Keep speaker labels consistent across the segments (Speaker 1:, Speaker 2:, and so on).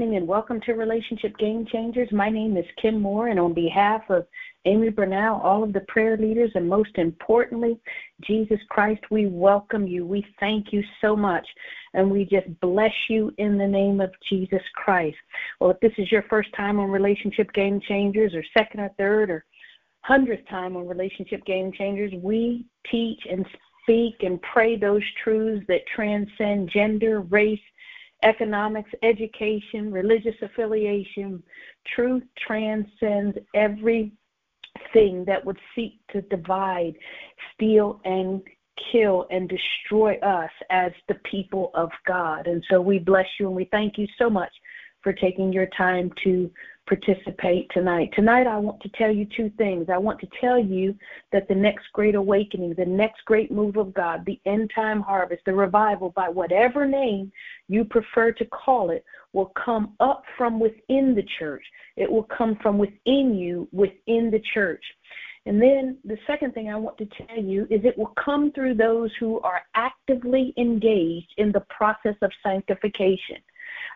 Speaker 1: And welcome to Relationship Game Changers. My name is Kim Moore, and on behalf of Amy Burnell, all of the prayer leaders, and most importantly, Jesus Christ, we welcome you. We thank you so much, and we just bless you in the name of Jesus Christ. Well, if this is your first time on Relationship Game Changers, or second or third, or hundredth time on Relationship Game Changers, we teach and speak and pray those truths that transcend gender, race, economics, education, religious affiliation. Truth transcends everything that would seek to divide, steal, and kill and destroy us as the people of God. And so we bless you and we thank you so much for taking your time to participate tonight. Tonight, I want to tell you two things. I want to tell you that the next great awakening, the next great move of God, the end time harvest, the revival, by whatever name you prefer to call it, will come up from within the church. It will come from within you, within the church. And then the second thing I want to tell you is it will come through those who are actively engaged in the process of sanctification.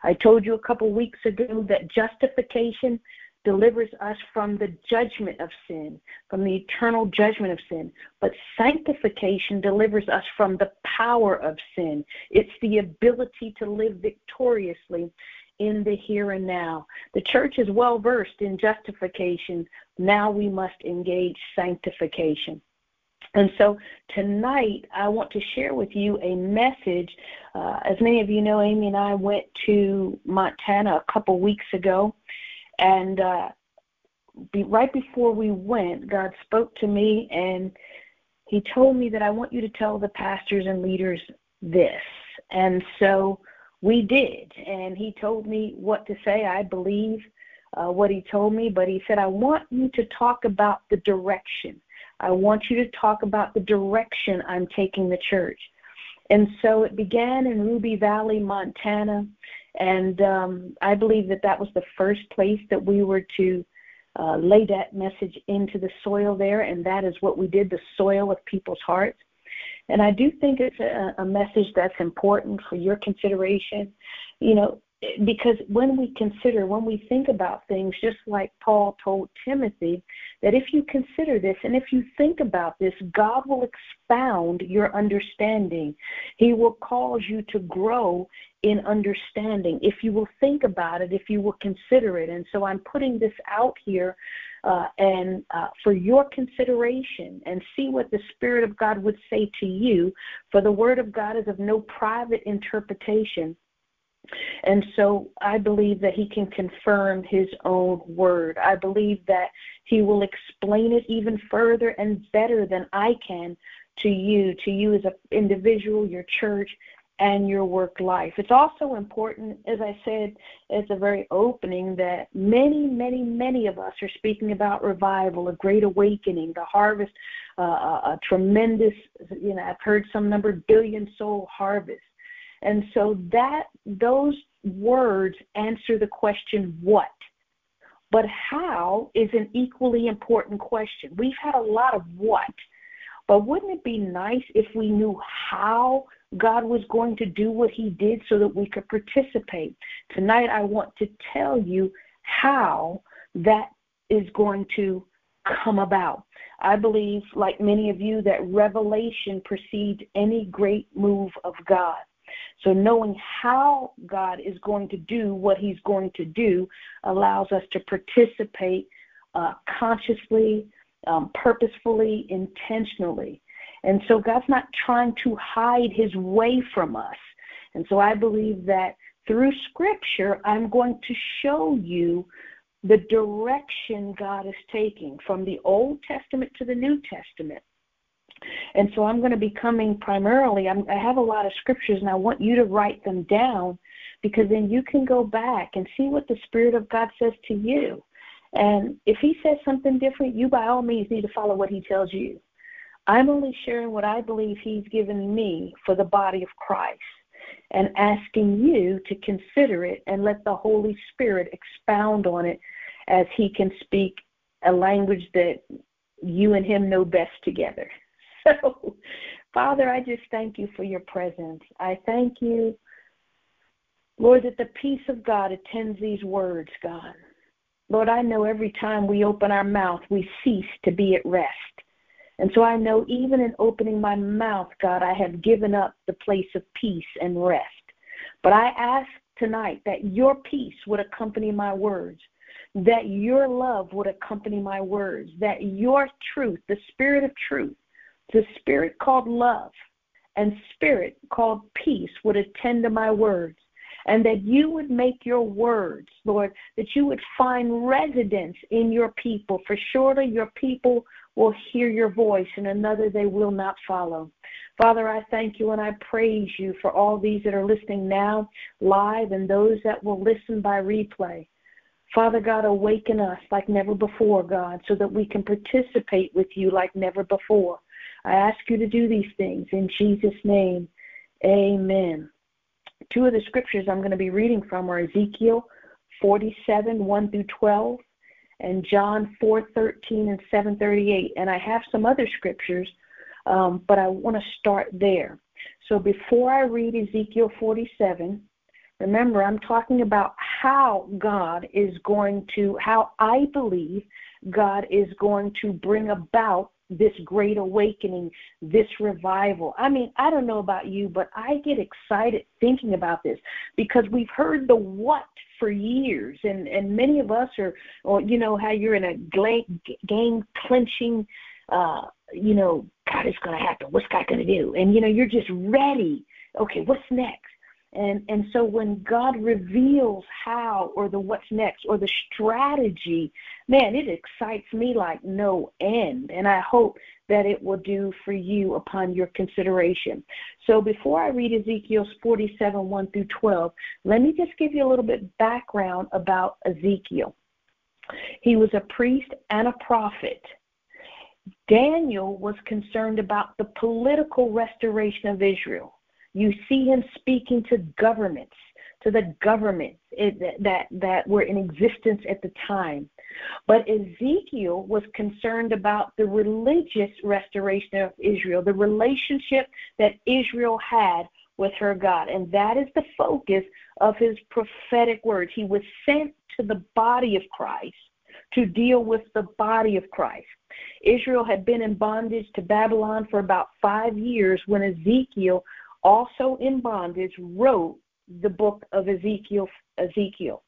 Speaker 1: I told you a couple weeks ago that justification delivers us from the judgment of sin, from the eternal judgment of sin. But sanctification delivers us from the power of sin. It's the ability to live victoriously in the here and now. The church is well versed in justification. Now we must engage sanctification. And so tonight, I want to share with you a message. Uh, as many of you know, Amy and I went to Montana a couple weeks ago, and uh, be, right before we went, God spoke to me and He told me that I want you to tell the pastors and leaders this. And so we did, and He told me what to say. I believe uh, what He told me, but He said, I want you to talk about the direction I want you to talk about the direction I'm taking the church. And so it began in Ruby Valley, Montana, and um, I believe that that was the first place that we were to uh, lay that message into the soil there, and that is what we did the soil of people's hearts. And I do think it's a, a message that's important for your consideration. You know, because when we consider, when we think about things, just like Paul told Timothy, that if you consider this and if you think about this, God will expound your understanding. He will cause you to grow in understanding if you will think about it, if you will consider it. And so I'm putting this out here uh, and uh, for your consideration and see what the Spirit of God would say to you. For the Word of God is of no private interpretation and so I believe that he can confirm his own word. I believe that he will explain it even further and better than I can to you, to you as an individual, your church, and your work life. It's also important, as I said at the very opening, that many, many, many of us are speaking about revival, a great awakening, the harvest, uh, a, a tremendous, you know, I've heard some number billion soul harvest. And so that those words answer the question what. But how is an equally important question. We've had a lot of what. But wouldn't it be nice if we knew how God was going to do what he did so that we could participate? Tonight I want to tell you how that is going to come about. I believe, like many of you, that revelation precedes any great move of God. So knowing how God is going to do what he's going to do allows us to participate uh, consciously, um, purposefully, intentionally. And so God's not trying to hide his way from us. And so I believe that through scripture, I'm going to show you the direction God is taking from the Old Testament to the New Testament. And so I'm going to be coming primarily, I'm, I have a lot of scriptures and I want you to write them down because then you can go back and see what the Spirit of God says to you. And if He says something different, you by all means need to follow what He tells you. I'm only sharing what I believe He's given me for the body of Christ and asking you to consider it and let the Holy Spirit expound on it as He can speak a language that you and Him know best together. So, Father, I just thank you for your presence. I thank you Lord, that the peace of God attends these words, God. Lord, I know every time we open our mouth, we cease to be at rest. And so I know even in opening my mouth, God, I have given up the place of peace and rest. But I ask tonight that your peace would accompany my words, that your love would accompany my words, that your truth, the spirit of truth, the spirit called love, and spirit called peace would attend to my words and that you would make your words, Lord, that you would find residence in your people. For surely your people will hear your voice, and another they will not follow. Father, I thank you and I praise you for all these that are listening now live and those that will listen by replay. Father God, awaken us like never before, God, so that we can participate with you like never before. I ask you to do these things in Jesus' name. Amen. Two of the scriptures I'm going to be reading from are Ezekiel 47, 1 through 12, and John 4, 13 and 7, 38. And I have some other scriptures, um, but I want to start there. So before I read Ezekiel 47, remember I'm talking about how God is going to, how I believe God is going to bring about this great awakening, this revival. I mean, I don't know about you, but I get excited thinking about this because we've heard the what for years, and and many of us are, or you know, how you're in a game clinching, uh, you know, God, it's to happen. What's God to do? And you know, you're just ready. Okay, what's next? And and so when God reveals how or the what's next or the strategy, man, it excites me like no end. And I hope that it will do for you upon your consideration. So before I read Ezekiel 47, 1 through 12, let me just give you a little bit background about Ezekiel. He was a priest and a prophet. Daniel was concerned about the political restoration of Israel. You see him speaking to governments, to the governments that, that were in existence at the time. But Ezekiel was concerned about the religious restoration of Israel, the relationship that Israel had with her God. And that is the focus of his prophetic words. He was sent to the body of Christ to deal with the body of Christ. Israel had been in bondage to Babylon for about five years when Ezekiel also in bondage, wrote the book of Ezekiel. Ezekiel.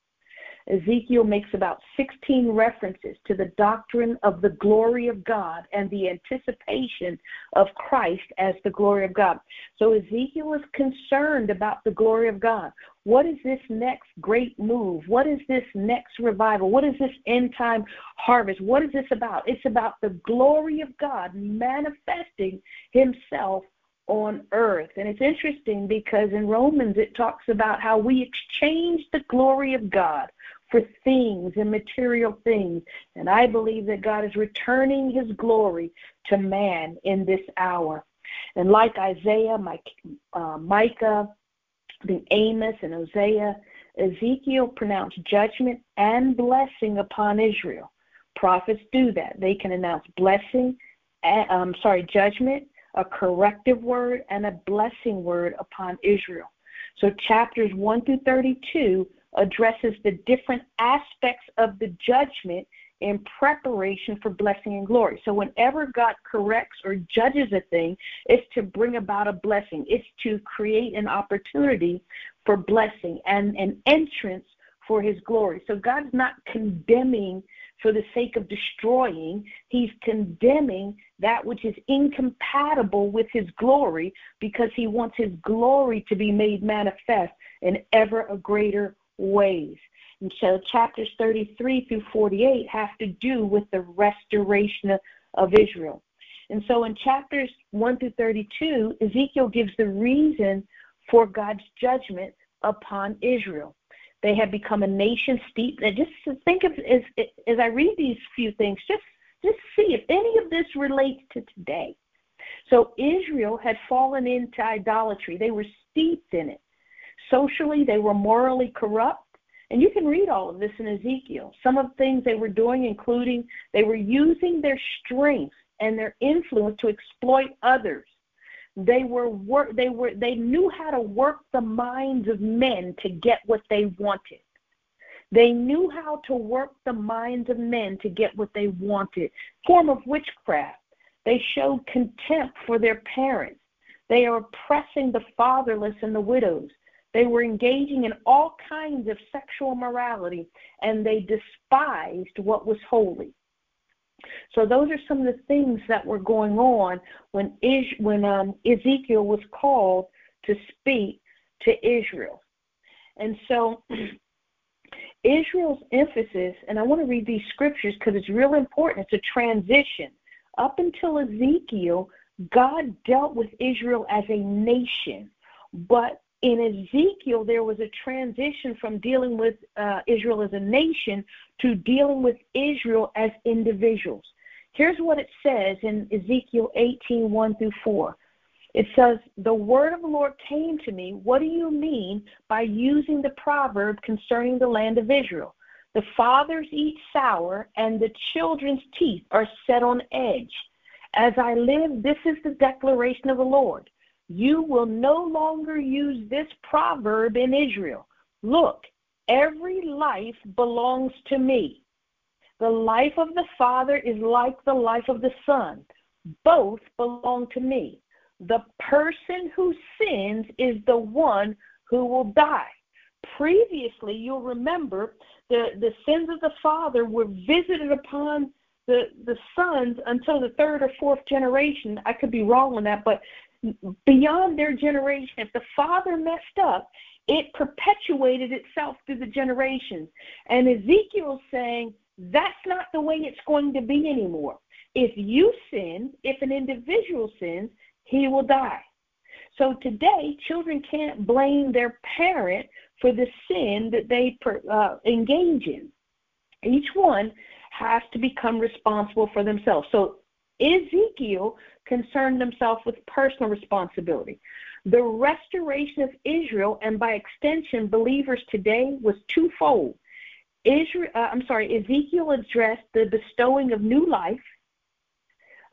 Speaker 1: Ezekiel makes about 16 references to the doctrine of the glory of God and the anticipation of Christ as the glory of God. So Ezekiel is concerned about the glory of God. What is this next great move? What is this next revival? What is this end time harvest? What is this about? It's about the glory of God manifesting himself on earth. And it's interesting because in Romans it talks about how we exchange the glory of God for things and material things. And I believe that God is returning his glory to man in this hour. And like Isaiah, uh, Micah, the Amos, and Hosea, Ezekiel pronounced judgment and blessing upon Israel. Prophets do that. They can announce blessing, um, sorry, judgment a corrective word, and a blessing word upon Israel. So chapters 1 through 32 addresses the different aspects of the judgment in preparation for blessing and glory. So whenever God corrects or judges a thing, it's to bring about a blessing. It's to create an opportunity for blessing and an entrance for his glory. So God's not condemning for the sake of destroying, he's condemning that which is incompatible with his glory because he wants his glory to be made manifest in ever a greater ways. And so chapters 33 through 48 have to do with the restoration of Israel. And so in chapters 1 through 32, Ezekiel gives the reason for God's judgment upon Israel. They have become a nation steeped. And just to think of as as I read these few things, just just see if any of this relates to today. So Israel had fallen into idolatry. They were steeped in it. Socially, they were morally corrupt. And you can read all of this in Ezekiel. Some of the things they were doing, including they were using their strength and their influence to exploit others. They were work they were they knew how to work the minds of men to get what they wanted. They knew how to work the minds of men to get what they wanted. Form of witchcraft. They showed contempt for their parents. They are oppressing the fatherless and the widows. They were engaging in all kinds of sexual morality and they despised what was holy. So those are some of the things that were going on when Is- when um, Ezekiel was called to speak to Israel. And so Israel's emphasis, and I want to read these scriptures because it's real important. It's a transition. Up until Ezekiel, God dealt with Israel as a nation, but in Ezekiel, there was a transition from dealing with uh, Israel as a nation to dealing with Israel as individuals. Here's what it says in Ezekiel 18 1 through 4. It says, The word of the Lord came to me. What do you mean by using the proverb concerning the land of Israel? The fathers eat sour, and the children's teeth are set on edge. As I live, this is the declaration of the Lord. You will no longer use this proverb in Israel. Look, every life belongs to me. The life of the Father is like the life of the Son. Both belong to me. The person who sins is the one who will die. Previously, you'll remember the, the sins of the father were visited upon the, the sons until the third or fourth generation. I could be wrong on that, but beyond their generation. If the father messed up, it perpetuated itself through the generations. And Ezekiel's saying that's not the way it's going to be anymore. If you sin, if an individual sins, he will die. So today, children can't blame their parent for the sin that they uh, engage in. Each one has to become responsible for themselves. So Ezekiel concerned himself with personal responsibility. The restoration of Israel, and by extension, believers today, was twofold. Israel, uh, I'm sorry, Ezekiel addressed the bestowing of new life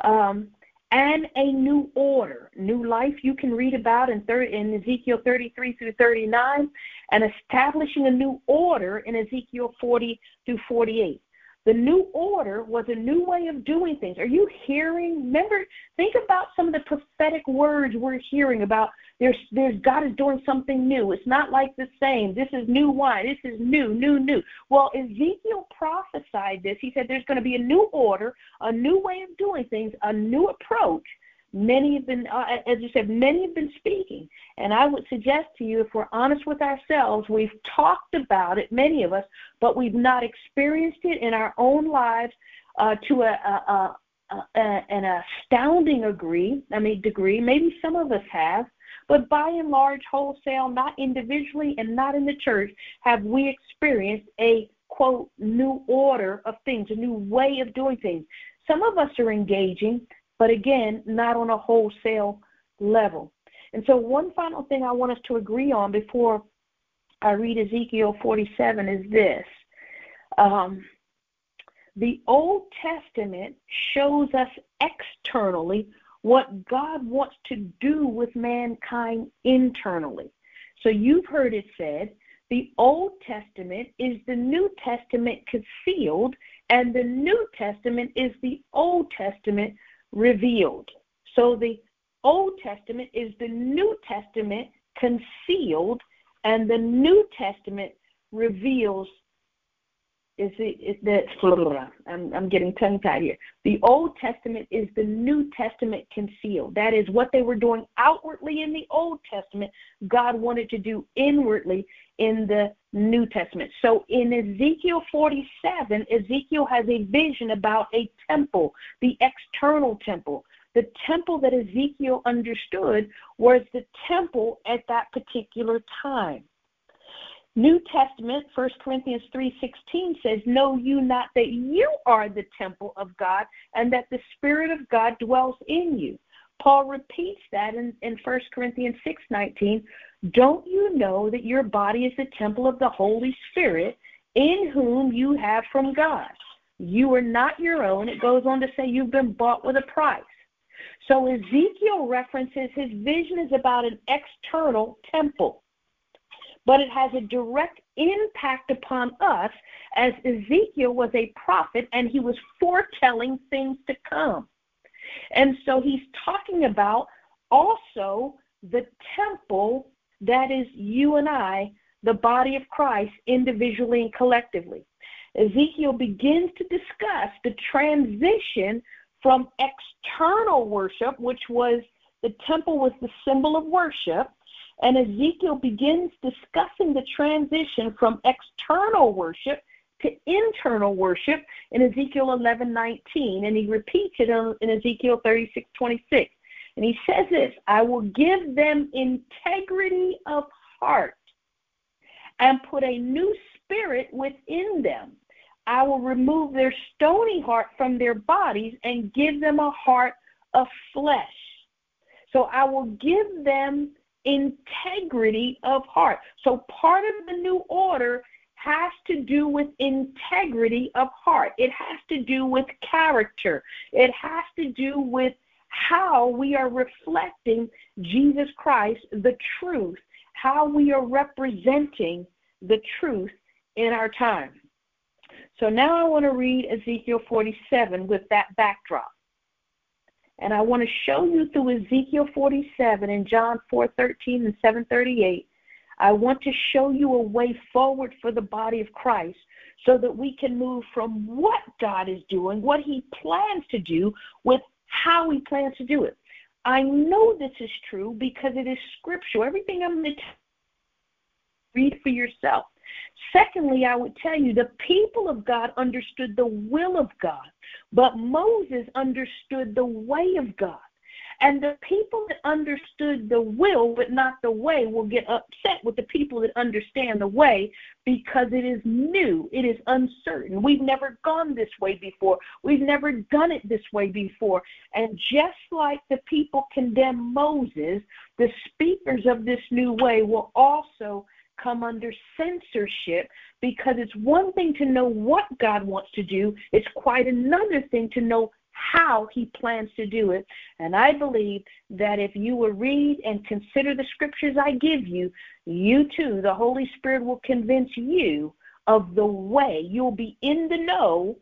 Speaker 1: um, and a new order. New life you can read about in, thir- in Ezekiel 33 through 39, and establishing a new order in Ezekiel 40 through 48. The new order was a new way of doing things. Are you hearing? Remember, think about some of the prophetic words we're hearing about there's there's God is doing something new. It's not like the same. This is new wine. This is new, new, new. Well, Ezekiel prophesied this. He said there's going to be a new order, a new way of doing things, a new approach Many have been, uh, as you said, many have been speaking. And I would suggest to you, if we're honest with ourselves, we've talked about it, many of us, but we've not experienced it in our own lives uh, to a, a, a, an astounding degree. I mean, degree. Maybe some of us have, but by and large, wholesale, not individually and not in the church, have we experienced a quote new order of things, a new way of doing things. Some of us are engaging but again, not on a wholesale level. And so, one final thing I want us to agree on before I read Ezekiel 47 is this. Um, the Old Testament shows us externally what God wants to do with mankind internally. So you've heard it said the Old Testament is the New Testament concealed, and the New Testament is the Old Testament revealed. So the Old Testament is the New Testament concealed, and the New Testament reveals. Is it that I'm, I'm getting tongue tied here? The Old Testament is the New Testament concealed. That is what they were doing outwardly in the Old Testament. God wanted to do inwardly in the New Testament. So in Ezekiel 47, Ezekiel has a vision about a temple, the external temple. The temple that Ezekiel understood was the temple at that particular time. New Testament, 1 Corinthians 3:16 says, "Know you not that you are the temple of God and that the spirit of God dwells in you." Paul repeats that in, in 1 Corinthians 6:19, don't you know that your body is the temple of the Holy Spirit in whom you have from God? You are not your own. It goes on to say you've been bought with a price. So Ezekiel references his vision is about an external temple, but it has a direct impact upon us as Ezekiel was a prophet and he was foretelling things to come. And so he's talking about also the temple that is you and I, the body of Christ, individually and collectively. Ezekiel begins to discuss the transition from external worship, which was the temple was the symbol of worship, and Ezekiel begins discussing the transition from external worship to internal worship in Ezekiel 11:19, and he repeats it in Ezekiel 36:26. And he says this, I will give them integrity of heart and put a new spirit within them. I will remove their stony heart from their bodies and give them a heart of flesh. So I will give them integrity of heart. So part of the new order has to do with integrity of heart. It has to do with character. It has to do with how we are reflecting Jesus Christ, the truth, how we are representing the truth in our time. So now I want to read Ezekiel 47 with that backdrop. And I want to show you through Ezekiel 47 and John 4:13 and 7:38. I want to show you a way forward for the body of Christ so that we can move from what God is doing, what he plans to do with how he plans to do it. I know this is true because it is scriptural. Everything I'm going to read for yourself. Secondly, I would tell you the people of God understood the will of God, but Moses understood the way of God. And the people that understood the will but not the way will get upset with the people that understand the way because it is new, it is uncertain. We've never gone this way before, we've never done it this way before. And just like the people condemn Moses, the speakers of this new way will also come under censorship because it's one thing to know what God wants to do, it's quite another thing to know how he plans to do it. And I believe that if you will read and consider the scriptures I give you, you too, the Holy Spirit will convince you of the way. You'll be in the know,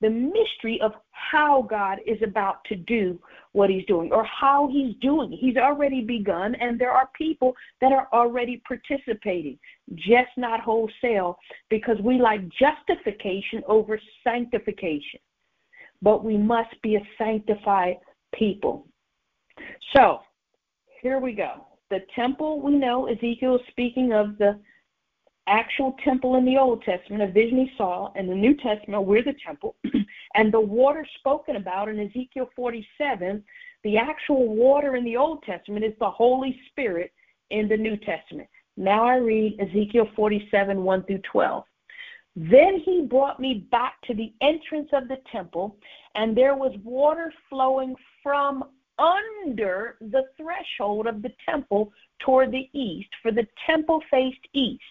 Speaker 1: the mystery of how God is about to do what he's doing or how he's doing. He's already begun, and there are people that are already participating, just not wholesale, because we like justification over sanctification but we must be a sanctified people. So, here we go. The temple, we know Ezekiel is speaking of the actual temple in the Old Testament, a vision he saw. In the New Testament, we're the temple. and the water spoken about in Ezekiel 47, the actual water in the Old Testament is the Holy Spirit in the New Testament. Now I read Ezekiel 47, 1 through 12. Then he brought me back to the entrance of the temple, and there was water flowing from under the threshold of the temple toward the east, for the temple faced east.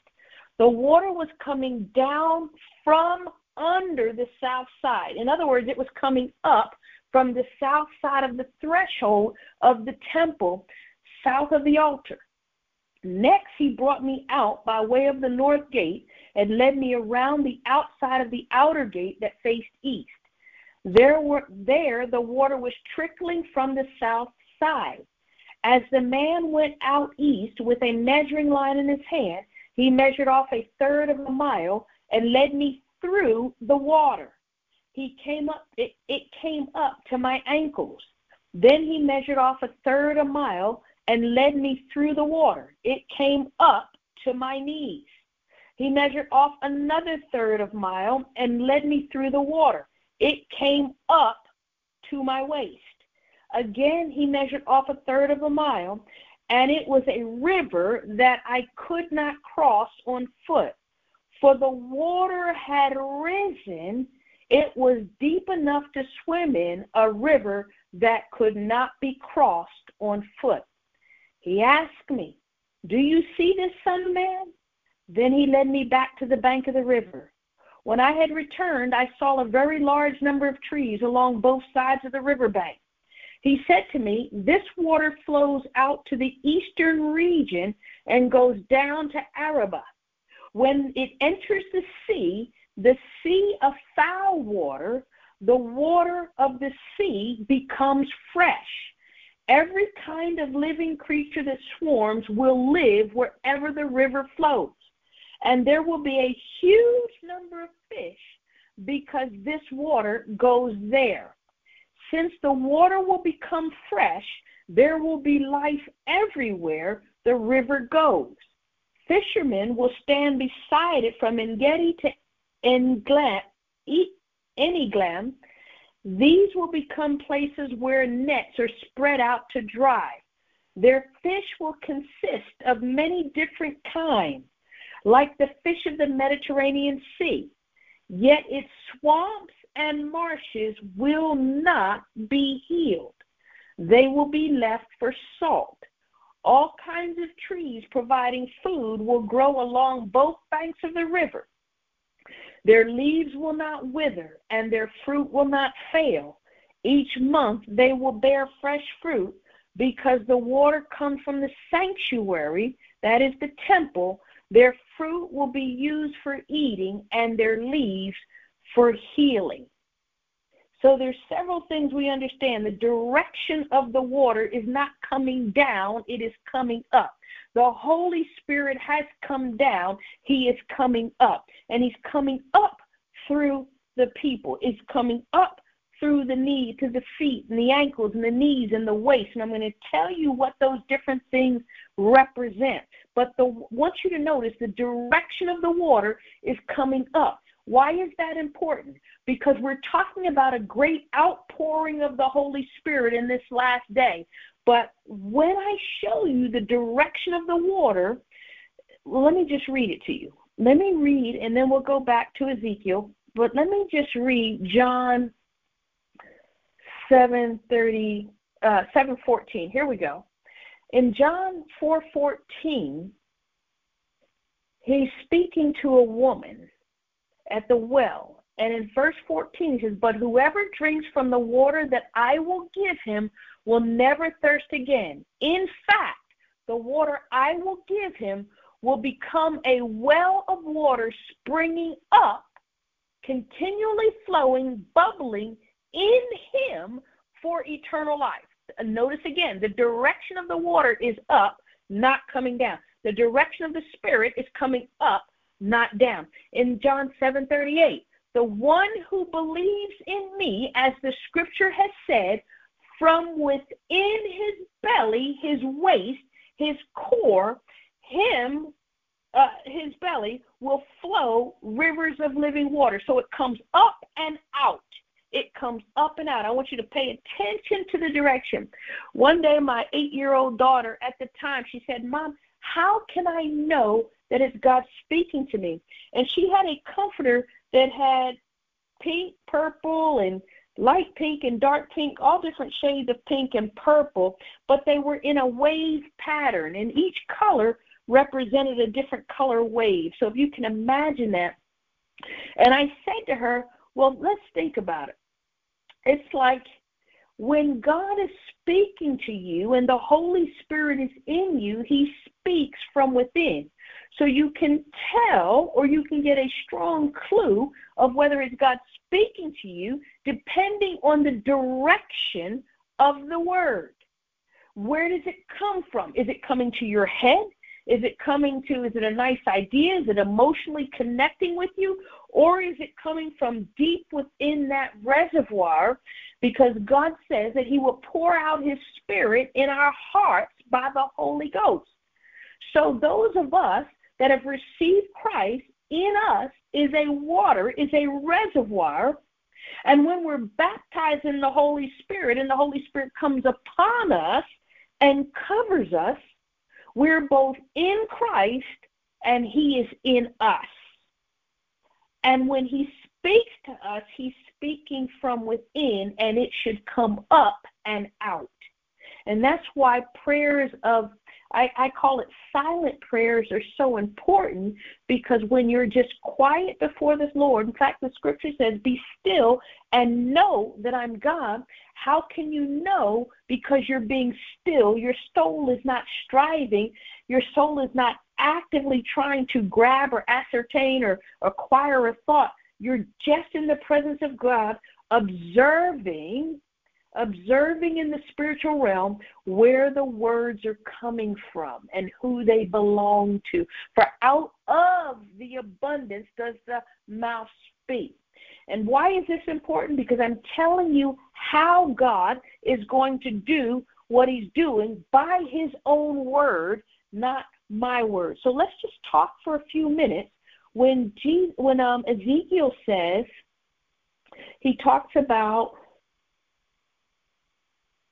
Speaker 1: The water was coming down from under the south side. In other words, it was coming up from the south side of the threshold of the temple, south of the altar. Next, he brought me out by way of the north gate and led me around the outside of the outer gate that faced east. There were there the water was trickling from the south side. As the man went out east with a measuring line in his hand, he measured off a third of a mile and led me through the water. He came up it, it came up to my ankles. Then he measured off a third of a mile and led me through the water. It came up to my knees. He measured off another third of a mile and led me through the water. It came up to my waist. Again, he measured off a third of a mile, and it was a river that I could not cross on foot. For the water had risen, it was deep enough to swim in, a river that could not be crossed on foot. He asked me, Do you see this, son man? Then he led me back to the bank of the river. When I had returned, I saw a very large number of trees along both sides of the river bank. He said to me, This water flows out to the eastern region and goes down to Arabah. When it enters the sea, the sea of foul water, the water of the sea becomes fresh. Every kind of living creature that swarms will live wherever the river flows. And there will be a huge number of fish because this water goes there. Since the water will become fresh, there will be life everywhere the river goes. Fishermen will stand beside it from Engedi to En-eglaim. These will become places where nets are spread out to dry. Their fish will consist of many different kinds, like the fish of the Mediterranean Sea. Yet its swamps and marshes will not be healed. They will be left for salt. All kinds of trees providing food will grow along both banks of the river. Their leaves will not wither, and their fruit will not fail. Each month they will bear fresh fruit, because the water comes from the sanctuary, that is the temple. Their fruit will be used for eating, and their leaves for healing. So there's several things we understand. The direction of the water is not coming down, it is coming up. The Holy Spirit has come down, he is coming up. And he's coming up through the people. It's coming up through the knee to the feet and the ankles and the knees and the waist. And I'm going to tell you what those different things represent. But the want you to notice the direction of the water is coming up. Why is that important? Because we're talking about a great outpouring of the Holy Spirit in this last day. But when I show you the direction of the water, let me just read it to you. Let me read, and then we'll go back to Ezekiel. But let me just read John 7:30, uh, 7:14. Here we go. In John 4:14, he's speaking to a woman at the well. And in verse 14, he says, But whoever drinks from the water that I will give him will never thirst again. In fact, the water I will give him will become a well of water springing up, continually flowing, bubbling in him for eternal life. Notice again, the direction of the water is up, not coming down. The direction of the Spirit is coming up, not down. In John 7:38, the one who believes in me, as the scripture has said, from within his belly, his waist, his core, him, uh, his belly will flow rivers of living water. So it comes up and out. It comes up and out. I want you to pay attention to the direction. One day, my eight year old daughter at the time, she said, Mom, how can I know that it's God speaking to me. And she had a comforter that had pink, purple, and light pink and dark pink, all different shades of pink and purple, but they were in a wave pattern, and each color represented a different color wave. So if you can imagine that. And I said to her, Well, let's think about it. It's like when God is speaking to you and the Holy Spirit is in you, He speaks from within. So you can tell or you can get a strong clue of whether it's God speaking to you depending on the direction of the word. Where does it come from? Is it coming to your head? Is it coming to, is it a nice idea? Is it emotionally connecting with you? Or is it coming from deep within that reservoir? Because God says that He will pour out His Spirit in our hearts by the Holy Ghost. So those of us that have received Christ in us is a water, is a reservoir. And when we're baptized in the Holy Spirit and the Holy Spirit comes upon us and covers us, we're both in Christ and He is in us. And when He speaks to us, He's speaking from within and it should come up and out. And that's why prayers of I, I call it silent prayers are so important because when you're just quiet before the Lord, in fact, the scripture says, Be still and know that I'm God. How can you know because you're being still? Your soul is not striving, your soul is not actively trying to grab or ascertain or acquire a thought. You're just in the presence of God, observing observing in the spiritual realm where the words are coming from and who they belong to. For out of the abundance does the mouth speak. And why is this important? Because I'm telling you how God is going to do what he's doing by his own word, not my word. So let's just talk for a few minutes. When Jesus, when um, Ezekiel says, he talks about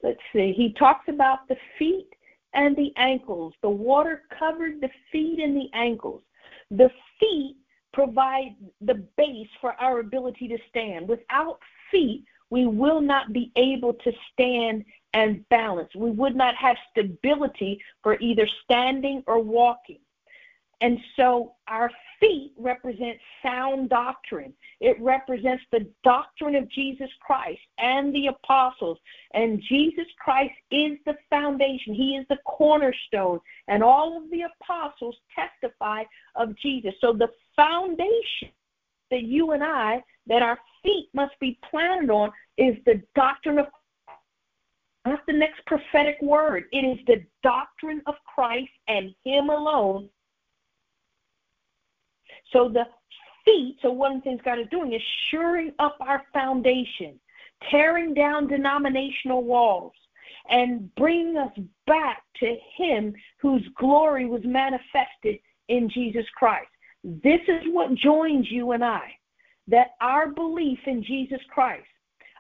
Speaker 1: let's see, he talks about the feet and the ankles. The water covered the feet and the ankles. The feet provide the base for our ability to stand. Without feet, we will not be able to stand and balance. We would not have stability for either standing or walking. And so our feet represent sound doctrine. It represents the doctrine of Jesus Christ and the apostles. And Jesus Christ is the foundation, He is the cornerstone. And all of the apostles testify of Jesus. So the foundation that you and I, that our feet must be planted on, is the doctrine of not the next prophetic word. It is the doctrine of Christ and Him alone so the feet, so one things God is doing is shoring up our foundation, tearing down denominational walls, and bringing us back to Him whose glory was manifested in Jesus Christ. This is what joins you and I, that our belief in Jesus Christ,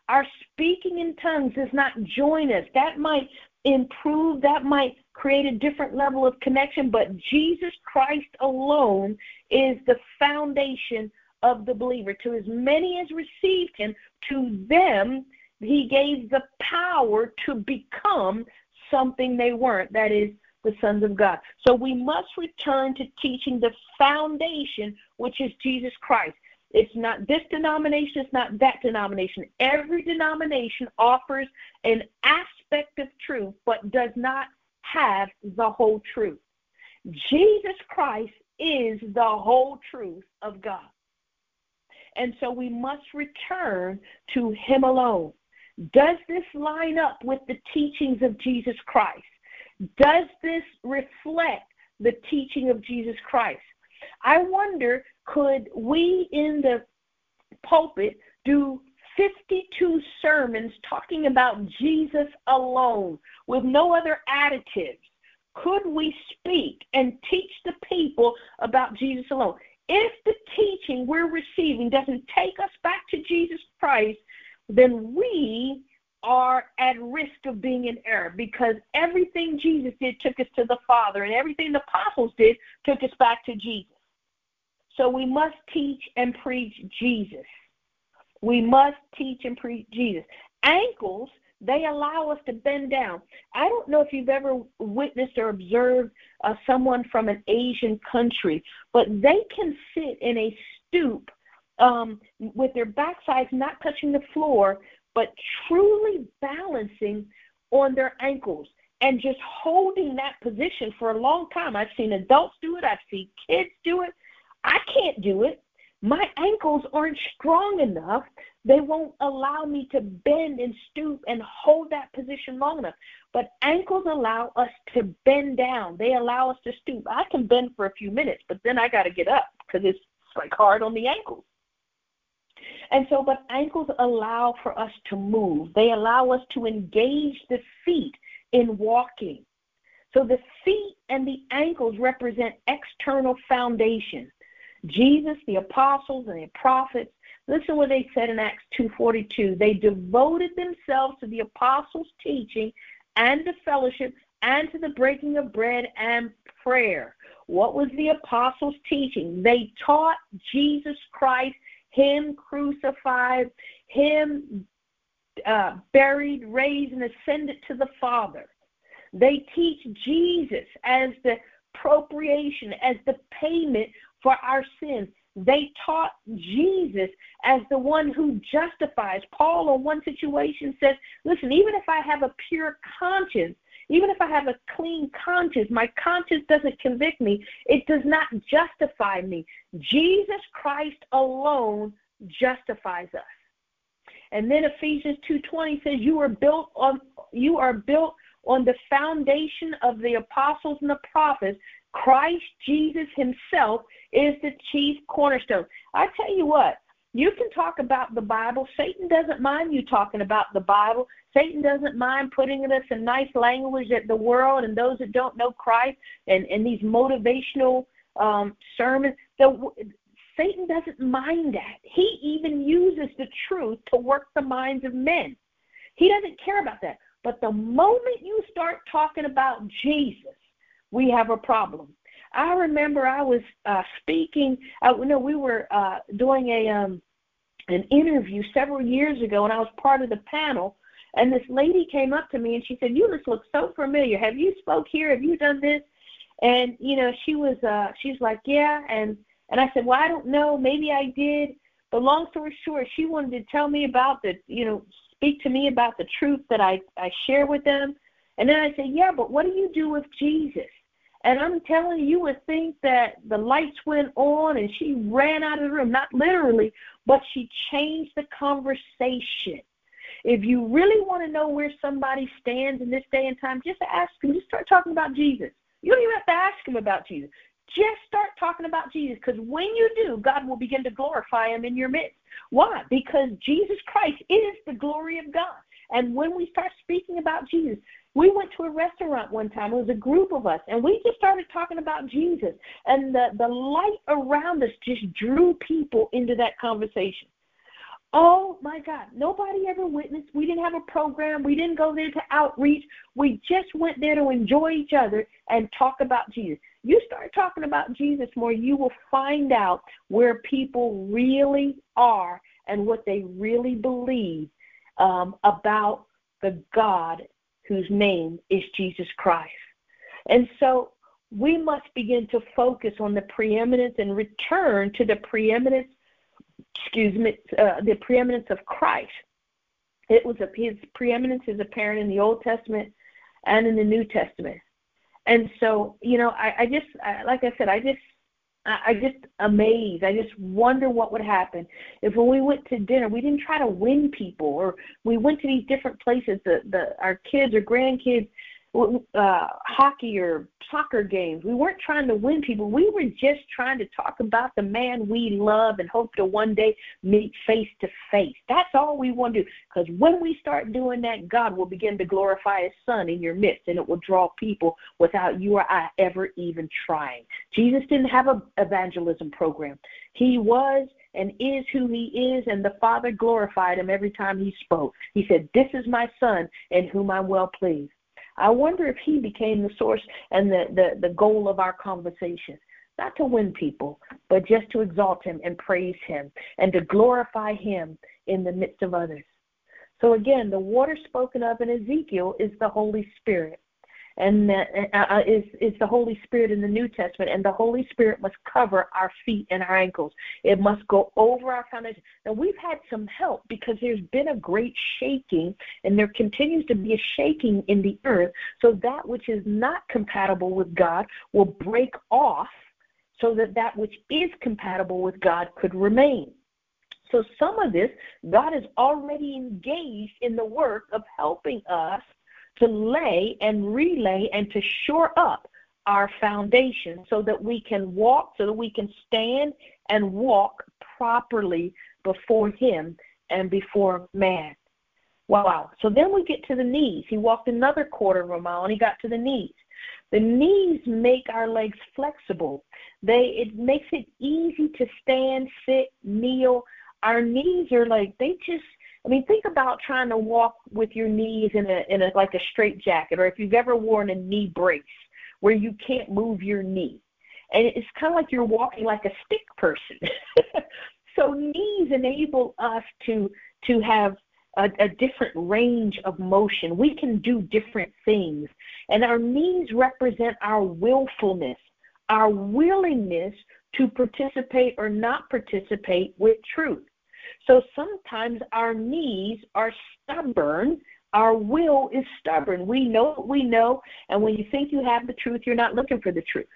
Speaker 1: our speaking in tongues does not join us. That might improve, that might create a different level of connection, but Jesus Christ alone is the foundation of the believer. To as many as received him, to them he gave the power to become something they weren't. That is the sons of God. So we must return to teaching the foundation, which is Jesus Christ. It's not this denomination, it's not that denomination. Every denomination offers an aspect of truth, but does not have the whole truth. Jesus Christ is the whole truth of God. And so we must return to Him alone. Does this line up with the teachings of Jesus Christ? Does this reflect the teaching of Jesus Christ? I wonder could we in the pulpit do 52 sermons talking about Jesus alone with no other additives? Could we speak and teach the people about Jesus alone? If the teaching we're receiving doesn't take us back to Jesus Christ, then we are at risk of being in error because everything Jesus did took us to the Father, and everything the apostles did took us back to Jesus. So we must teach and preach Jesus. We must teach and preach Jesus. Ankles, they allow us to bend down. I don't know if you've ever witnessed or observed uh, someone from an Asian country, but they can sit in a stoop um, with their backsides not touching the floor, but truly balancing on their ankles and just holding that position for a long time. I've seen adults do it, I've seen kids do it. I can't do it. My ankles aren't strong enough. They won't allow me to bend and stoop and hold that position long enough. But ankles allow us to bend down. They allow us to stoop. I can bend for a few minutes, but then I got to get up because it's like hard on the ankles. And so, but ankles allow for us to move. They allow us to engage the feet in walking. So the feet and the ankles represent external foundations. Jesus, the apostles, and the prophets. Listen what they said in Acts 2:42. They devoted themselves to the apostles' teaching and the fellowship and to the breaking of bread and prayer. What was the apostles' teaching? They taught Jesus Christ, Him crucified, Him uh, buried, raised, and ascended to the Father. They teach Jesus as the appropriation, as the payment for our sins. They taught Jesus as the one who justifies. Paul, in one situation, says, Listen, even if I have a pure conscience, even if I have a clean conscience, my conscience doesn't convict me, it does not justify me. Jesus Christ alone justifies us. And then Ephesians 2:20 says you are built on you are built on the foundation of the apostles and the prophets. Christ Jesus himself is the chief cornerstone. I tell you what, you can talk about the Bible. Satan doesn't mind you talking about the Bible. Satan doesn't mind putting us in nice language that the world and those that don't know Christ and, and these motivational um, sermons. The, Satan doesn't mind that. He even uses the truth to work the minds of men. He doesn't care about that. But the moment you start talking about Jesus, we have a problem. I remember I was uh, speaking. Uh, you know, we were uh, doing a um, an interview several years ago, and I was part of the panel. And this lady came up to me and she said, "You just look so familiar. Have you spoke here? Have you done this?" And you know, she was uh, she's like, "Yeah." And and I said, "Well, I don't know. Maybe I did." But long story short, she wanted to tell me about the, you know, speak to me about the truth that I I share with them. And then I said, "Yeah, but what do you do with Jesus?" And I'm telling you, you would think that the lights went on and she ran out of the room. Not literally, but she changed the conversation. If you really want to know where somebody stands in this day and time, just ask them. Just start talking about Jesus. You don't even have to ask them about Jesus. Just start talking about Jesus because when you do, God will begin to glorify him in your midst. Why? Because Jesus Christ is the glory of God. And when we start speaking about Jesus, we went to a restaurant one time. It was a group of us, and we just started talking about Jesus. And the, the light around us just drew people into that conversation. Oh my God, nobody ever witnessed. We didn't have a program. We didn't go there to outreach. We just went there to enjoy each other and talk about Jesus. You start talking about Jesus more, you will find out where people really are and what they really believe um, about the God whose name is Jesus Christ. And so we must begin to focus on the preeminence and return to the preeminence, excuse me, uh, the preeminence of Christ. It was a, his preeminence is apparent in the Old Testament and in the New Testament. And so, you know, I, I just, I, like I said, I just I just amazed. I just wonder what would happen if when we went to dinner, we didn't try to win people, or we went to these different places. The the our kids or grandkids uh, hockey or soccer games. We weren't trying to win people. We were just trying to talk about the man we love and hope to one day meet face to face. That's all we want to do. Because when we start doing that, God will begin to glorify His Son in your midst, and it will draw people without you or I ever even trying. Jesus didn't have an evangelism program. He was and is who he is, and the Father glorified him every time he spoke. He said, This is my Son in whom I'm well pleased. I wonder if he became the source and the, the, the goal of our conversation. Not to win people, but just to exalt him and praise him and to glorify him in the midst of others. So again, the water spoken of in Ezekiel is the Holy Spirit and uh, uh, is is the Holy Spirit in the New Testament, and the Holy Spirit must cover our feet and our ankles. It must go over our foundation. Now we've had some help because there's been a great shaking, and there continues to be a shaking in the earth. So that which is not compatible with God will break off, so that that which is compatible with God could remain. So some of this, God is already engaged in the work of helping us to lay and relay and to shore up our foundation so that we can walk, so that we can stand and walk properly before Him and before man. Wow. So then we get to the knees. He walked another quarter of a mile and he got to the knees. The knees make our legs flexible. They it makes it easy to stand, sit, kneel. Our knees are like they just I mean, think about trying to walk with your knees in a in a like a straight jacket, or if you've ever worn a knee brace where you can't move your knee, and it's kind of like you're walking like a stick person. so knees enable us to to have a, a different range of motion. We can do different things. And our knees represent our willfulness, our willingness to participate or not participate with truth. So sometimes our knees are stubborn. Our will is stubborn. We know what we know, and when you think you have the truth, you're not looking for the truth.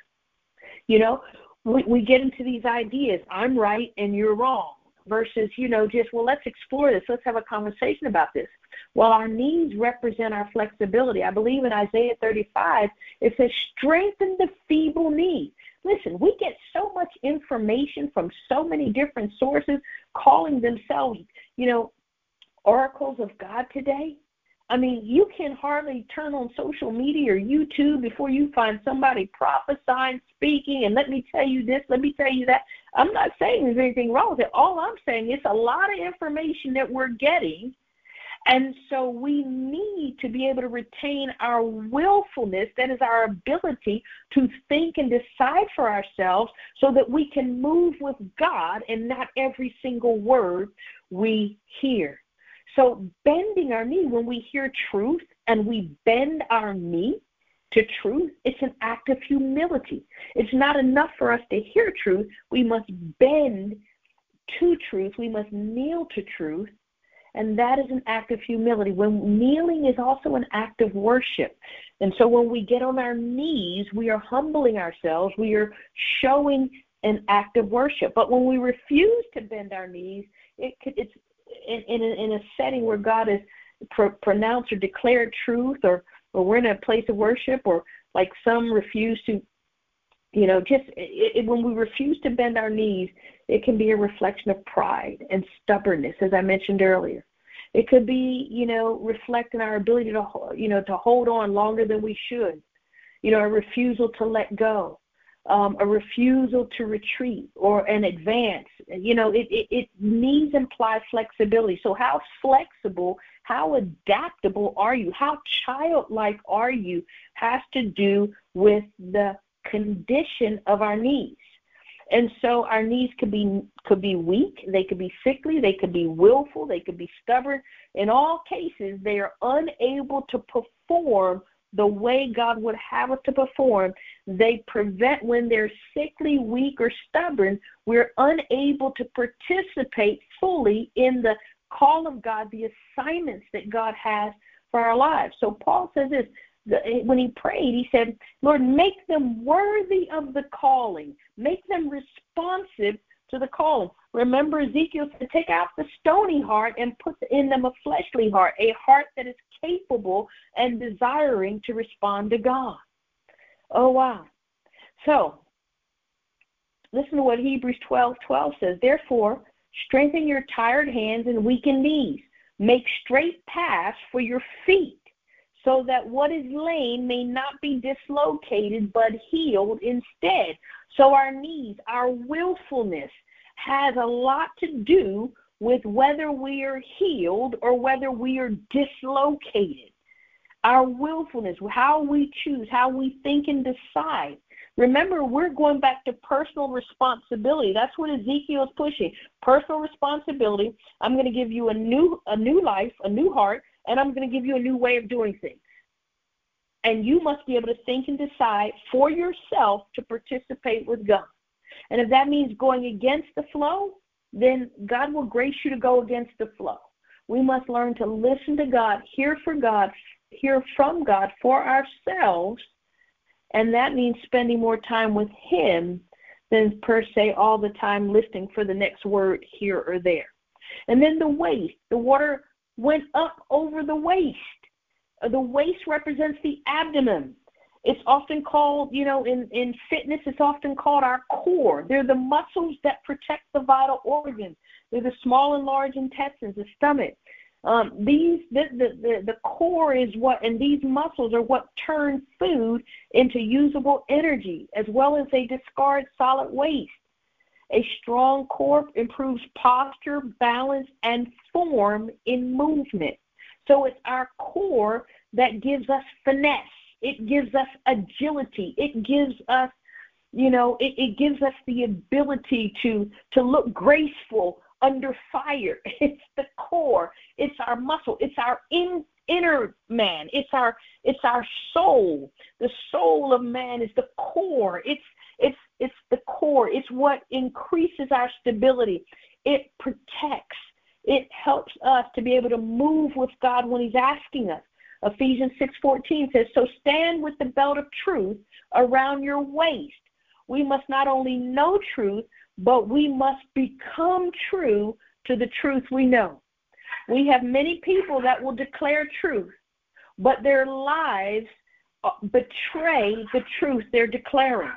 Speaker 1: You know, we, we get into these ideas I'm right and you're wrong versus, you know, just, well, let's explore this. Let's have a conversation about this. Well, our knees represent our flexibility. I believe in Isaiah 35, it says, strengthen the feeble knee. Listen, we get so much information from so many different sources calling themselves, you know, oracles of God today. I mean, you can hardly turn on social media or YouTube before you find somebody prophesying, speaking, and let me tell you this, let me tell you that. I'm not saying there's anything wrong with it. All I'm saying is a lot of information that we're getting. And so we need to be able to retain our willfulness, that is our ability to think and decide for ourselves so that we can move with God and not every single word we hear. So, bending our knee, when we hear truth and we bend our knee to truth, it's an act of humility. It's not enough for us to hear truth. We must bend to truth. We must kneel to truth. And that is an act of humility. When kneeling is also an act of worship. And so when we get on our knees, we are humbling ourselves. We are showing an act of worship. But when we refuse to bend our knees, it, it's in, in, a, in a setting where God has pro- pronounced or declared truth, or, or we're in a place of worship, or like some refuse to, you know, just it, it, when we refuse to bend our knees, it can be a reflection of pride and stubbornness, as I mentioned earlier. It could be, you know, reflecting our ability to, you know, to hold on longer than we should. You know, a refusal to let go um, a refusal to retreat or an advance. You know, it, it, it needs imply flexibility. So, how flexible, how adaptable are you? How childlike are you? Has to do with the condition of our knees. And so our knees could be could be weak, they could be sickly, they could be willful, they could be stubborn. In all cases, they are unable to perform the way God would have us to perform, they prevent when they're sickly, weak, or stubborn, we're unable to participate fully in the call of God, the assignments that God has for our lives. So Paul says this Eh, when he prayed, he said, Lord, make them worthy of the calling, make them responsive to the calling. Remember, Ezekiel said, Take out the stony heart and put in them a fleshly heart, a heart that is capable and desiring to respond to God. Oh, wow. So, listen to what Hebrews 12 12 says. Therefore, strengthen your tired hands and weakened knees. Make straight paths for your feet, so that what is lame may not be dislocated, but healed instead. So, our needs, our willfulness, has a lot to do with whether we are healed or whether we are dislocated. Our willfulness, how we choose, how we think and decide. Remember, we're going back to personal responsibility. That's what Ezekiel is pushing. Personal responsibility. I'm going to give you a new a new life, a new heart, and I'm going to give you a new way of doing things. And you must be able to think and decide for yourself to participate with God. And if that means going against the flow, then God will grace you to go against the flow. We must learn to listen to God, hear for God, hear from God for ourselves, and that means spending more time with Him than per se all the time listening for the next word here or there. And then the waist, the water went up over the waist. The waist represents the abdomen. It's often called, you know, in, in fitness, it's often called our core. They're the muscles that protect the vital organs. They're the small and large intestines, the stomach. Um, these the, the, the, the core is what and these muscles are what turn food into usable energy as well as they discard solid waste. A strong core improves posture, balance, and form in movement. So it's our core that gives us finesse. It gives us agility. It gives us, you know, it, it gives us the ability to to look graceful under fire. It's the core. It's our muscle. It's our in, inner man. It's our it's our soul. The soul of man is the core. It's it's it's the core. It's what increases our stability. It protects. It helps us to be able to move with God when He's asking us. Ephesians 6:14 says, "So stand with the belt of truth around your waist." We must not only know truth, but we must become true to the truth we know. We have many people that will declare truth, but their lives uh, betray the truth they're declaring.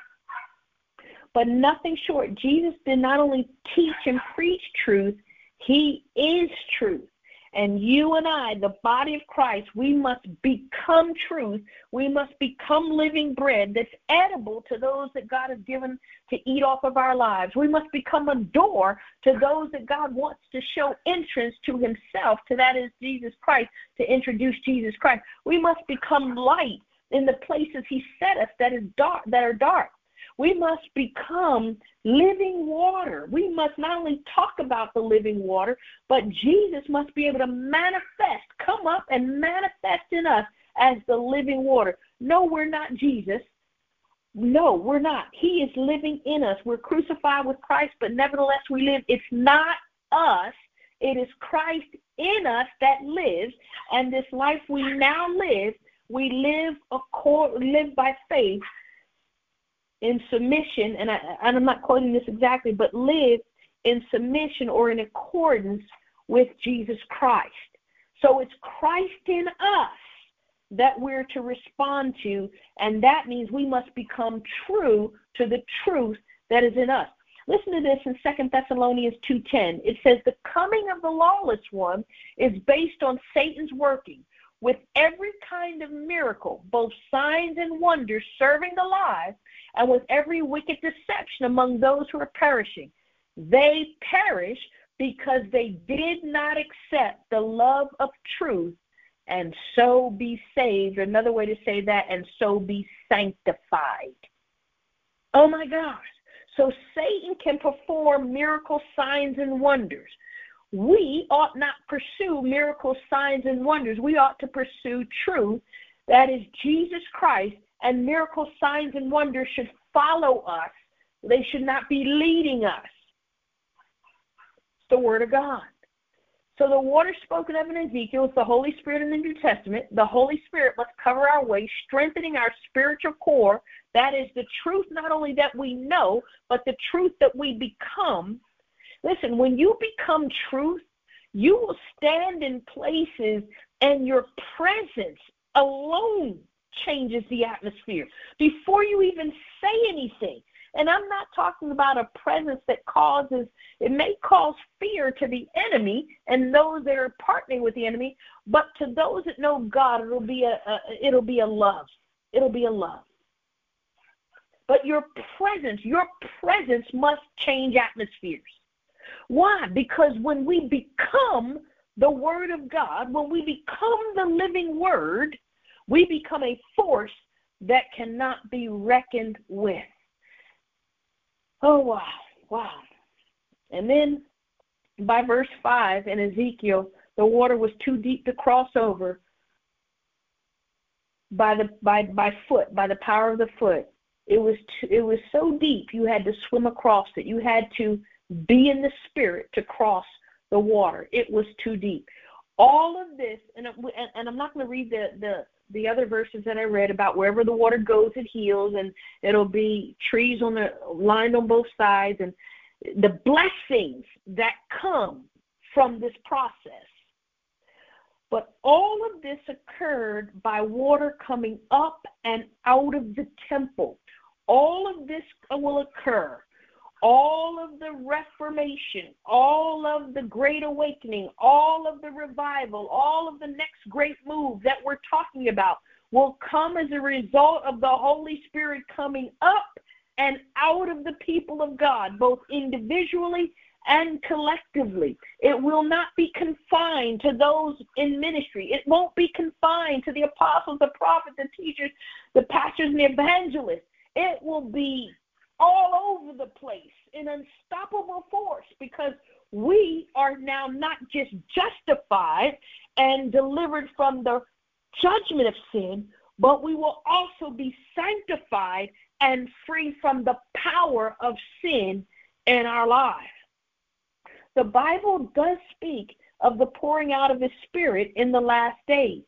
Speaker 1: But nothing short. Jesus did not only teach and preach truth, he is truth. And you and I, the body of Christ, we must become truth. We must become living bread that's edible to those that God has given to eat off of our lives. We must become a door to those that God wants to show entrance to Himself, to that is Jesus Christ, to introduce Jesus Christ. We must become light in the places He set us that is dark that are dark. We must become living water. We must not only talk about the living water, but Jesus must be able to manifest, come up and manifest in us as the living water. No, we're not Jesus. No, we're not. He is living in us. We're crucified with Christ, but nevertheless we live. It's not us. It is Christ in us that lives, and this life we now live, we live, accord, live by faith in submission, and, I, and I'm not quoting this exactly, but live in submission or in accordance with Jesus Christ. So it's Christ in us that we're to respond to, and that means we must become true to the truth that is in us. Listen to this in Second Thessalonians 2:10. It says the coming of the lawless one is based on Satan's working with every kind of miracle, both signs and wonders serving the lies and with every wicked deception among those who are perishing. They perish because they did not accept the love of truth and so be saved. Another way to say that, and so be sanctified. Oh my gosh. So Satan can perform miracle signs and wonders. We ought not pursue miracle signs and wonders. We ought to pursue truth, that is Jesus Christ, and miracle signs and wonders should follow us. They should not be leading us. It's the Word of God. So the water spoken of in Ezekiel is the Holy Spirit in the New Testament. The Holy Spirit must cover our way, strengthening our spiritual core. That is the truth not only that we know, but the truth that we become. Listen, when you become truth, you will stand in places and your presence alone changes the atmosphere before you even say anything. And I'm not talking about a presence that causes, it may cause fear to the enemy and those that are partnering with the enemy, but to those that know God, it'll be a, a it'll be a love. It'll be a love. But your presence, your presence must change atmospheres. Why? Because when we become the Word of God, when we become the living Word, we become a force that cannot be reckoned with. Oh, wow, wow. And then by verse 5 in Ezekiel, the water was too deep to cross over by the by by foot by the power of the foot it was too, it was so deep you had to swim across it you had to be in the spirit to cross the water it was too deep all of this and and i'm not going to read the the the other verses that I read about wherever the water goes, it heals, and it'll be trees on the lined on both sides, and the blessings that come from this process. But all of this occurred by water coming up and out of the temple. All of this will occur all of the reformation, all of the great awakening, all of the revival, all of the next great move that we're talking about will come as a result of the Holy Spirit coming up and out of the people of God, both individually and collectively. It will not be confined to those in ministry. It won't be confined to the apostles, the prophets, the teachers, the pastors, and the evangelists. It will be all over the place, an unstoppable force, because we are now not just justified and delivered from the judgment of sin, but we will also be sanctified and free from the power of sin in our lives. The Bible does speak of the pouring out of His Spirit in the last days.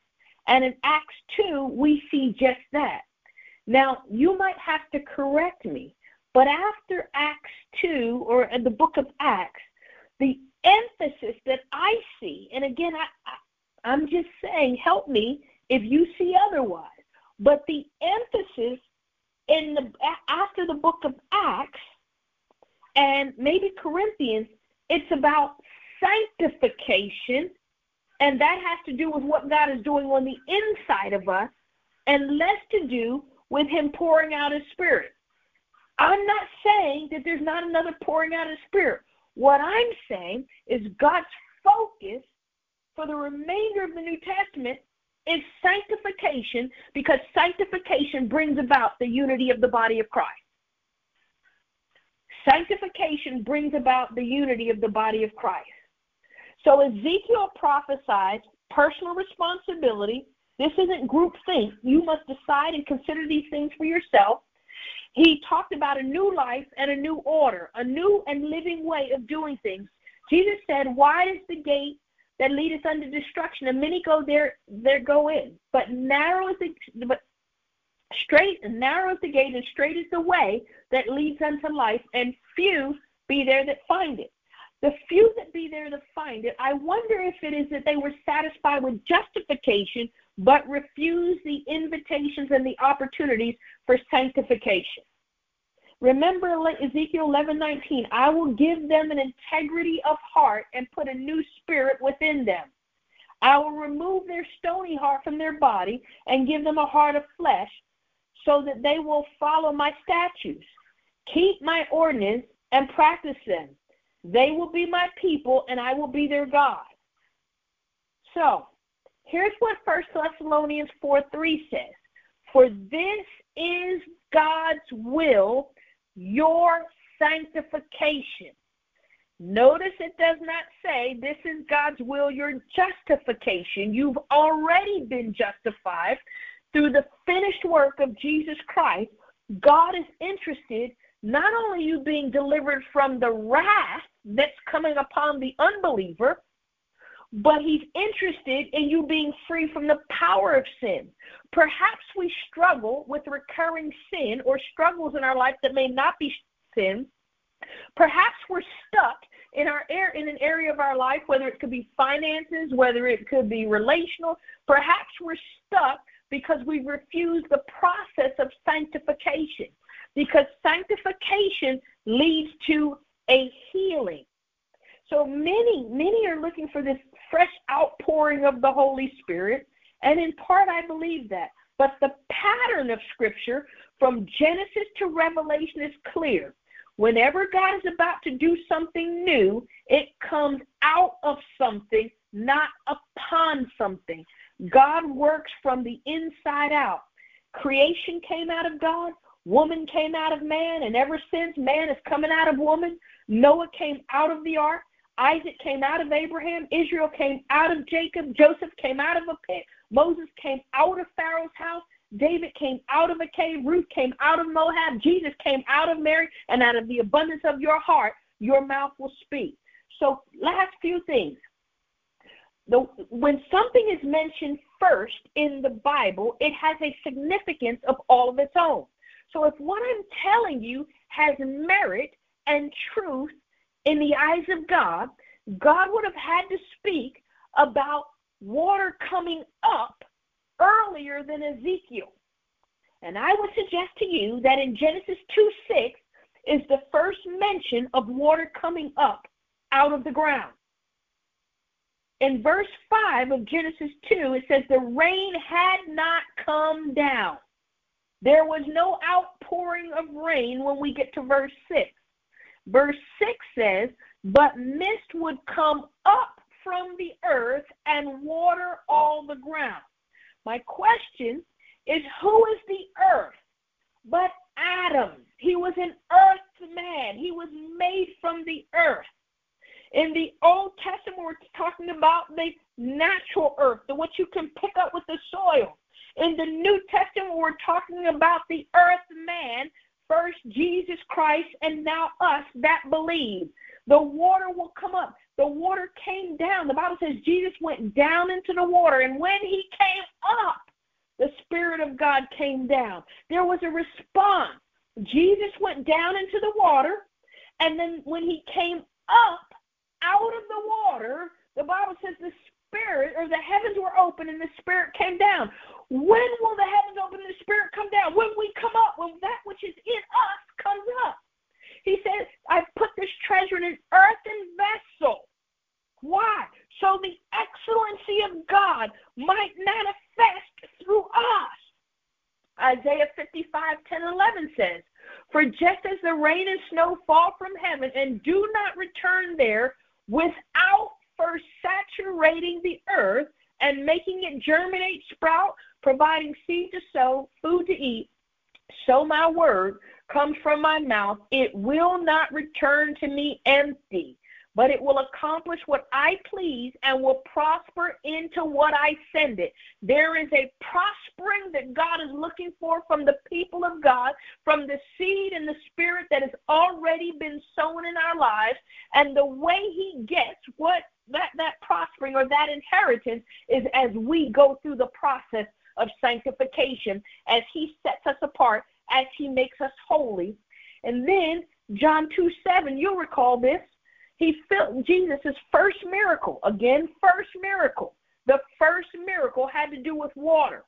Speaker 1: And in Acts 2, we see just that. Now, you might have to correct me, but after Acts 2 or the book of Acts, the emphasis that I see, and again, I, I, I'm just saying, help me if you see otherwise, but the emphasis in the after the book of Acts and maybe Corinthians, it's about sanctification, and that has to do with what God is doing on the inside of us, and less to do with Him pouring out His Spirit. I'm not saying that there's not another pouring out of Spirit. What I'm saying is God's focus for the remainder of the New Testament is sanctification because sanctification brings about the unity of the body of Christ. Sanctification brings about the unity of the body of Christ. So Ezekiel prophesies personal responsibility. This isn't group think. You must decide and consider these things for yourself. He talked about a new life and a new order, a new and living way of doing things. Jesus said, Wide is the gate that leadeth unto destruction, and many go there there go in. But narrow is the but straight and narrow is the gate, and straight is the way that leads unto life, and few be there that find it. The few that be there that find it, I wonder if it is that they were satisfied with justification, but refuse the invitations and the opportunities for sanctification. Remember Ezekiel 11:19, I will give them an integrity of heart and put a new spirit within them. I will remove their stony heart from their body and give them a heart of flesh so that they will follow my statutes, keep my ordinance and practice them. They will be my people and I will be their God. So, here's what 1 Thessalonians 4 3 says For this is God's will your sanctification. Notice it does not say this is God's will, your justification. You've already been justified through the finished work of Jesus Christ. God is interested not only you being delivered from the wrath that's coming upon the unbeliever, but he's interested in you being free from the power of sin. Perhaps we struggle with recurring sin or struggles in our life that may not be sin. Perhaps we're stuck in our air in an area of our life, whether it could be finances, whether it could be relational. Perhaps we're stuck because we refuse the process of sanctification. Because sanctification leads to a healing. So many, many are looking for this fresh outpouring of the Holy Spirit. And in part, I believe that. But the pattern of Scripture from Genesis to Revelation is clear. Whenever God is about to do something new, it comes out of something, not upon something. God works from the inside out. Creation came out of God, woman came out of man, and ever since man is coming out of woman. Noah came out of the ark, Isaac came out of Abraham. Israel came out of Jacob. Joseph came out of a pit. Moses came out of Pharaoh's house. David came out of a cave. Ruth came out of Moab. Jesus came out of Mary. And out of the abundance of your heart, your mouth will speak. So, last few things. The, when something is mentioned first in the Bible, it has a significance of all of its own. So, if what I'm telling you has merit and truth in the eyes of God, God would have had to speak about water coming up earlier than Ezekiel. And I would suggest to you that in Genesis 2 6 is the first mention of water coming up out of the ground. In verse 5 of Genesis 2, it says, The rain had not come down. There was no outpouring of rain when we get to verse 6. Verse 6 says, But mist would come up from the earth and water all the ground. My question is who is the earth but Adam? He was an earth man, he was made from the earth. In the Old Testament, we're talking about the natural earth, the what you can pick up with the soil. In the New Testament, we're talking about the earth man, first Jesus Christ, and now us that believe. The water will come up. The water came down. The Bible says Jesus went down into the water, and when he came up, the Spirit of God came down. There was a response. Jesus went down into the water, and then when he came up out of the water, the Bible says the Spirit or the heavens were open and the Spirit came down. When will the heavens open and the Spirit come down? When we come up, when that which is in us comes up. He says, I've put this treasure in an earthen vessel. Why? So the excellency of God might manifest through us. Isaiah 55, 10, 11 says, For just as the rain and snow fall from heaven and do not return there first saturating the earth and making it germinate, sprout, providing seed to sow, food to eat, so my word comes from my mouth. It will not return to me empty, but it will accomplish what I please and will prosper into what I send it. There is a prospering that God is looking for from the people of God, from the seed and the spirit that has already been sown in our lives. And the way He gets what that, that prospering or that inheritance is as we go through the process of sanctification, as He sets us apart, as He makes us holy. And then John 2 7, you'll recall this he filled Jesus' first miracle. Again, first miracle. The first miracle had to do with water.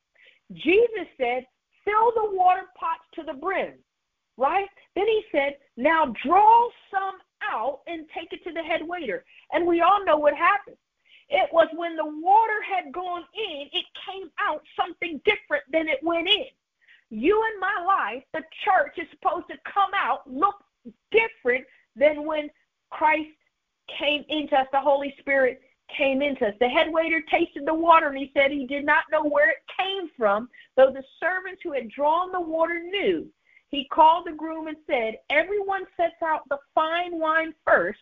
Speaker 1: Jesus said, fill the water pots to the brim. Right? Then he said, now draw some out and take it to the head waiter. And we all know what happened. It was when the water had gone in, it came out something different than it went in. You and my life, the church is supposed to come out, look different than when Christ came into us, the Holy Spirit came into us. The head waiter tasted the water and he said he did not know where it came from, though the servants who had drawn the water knew. He called the groom and said, Everyone sets out the fine wine first,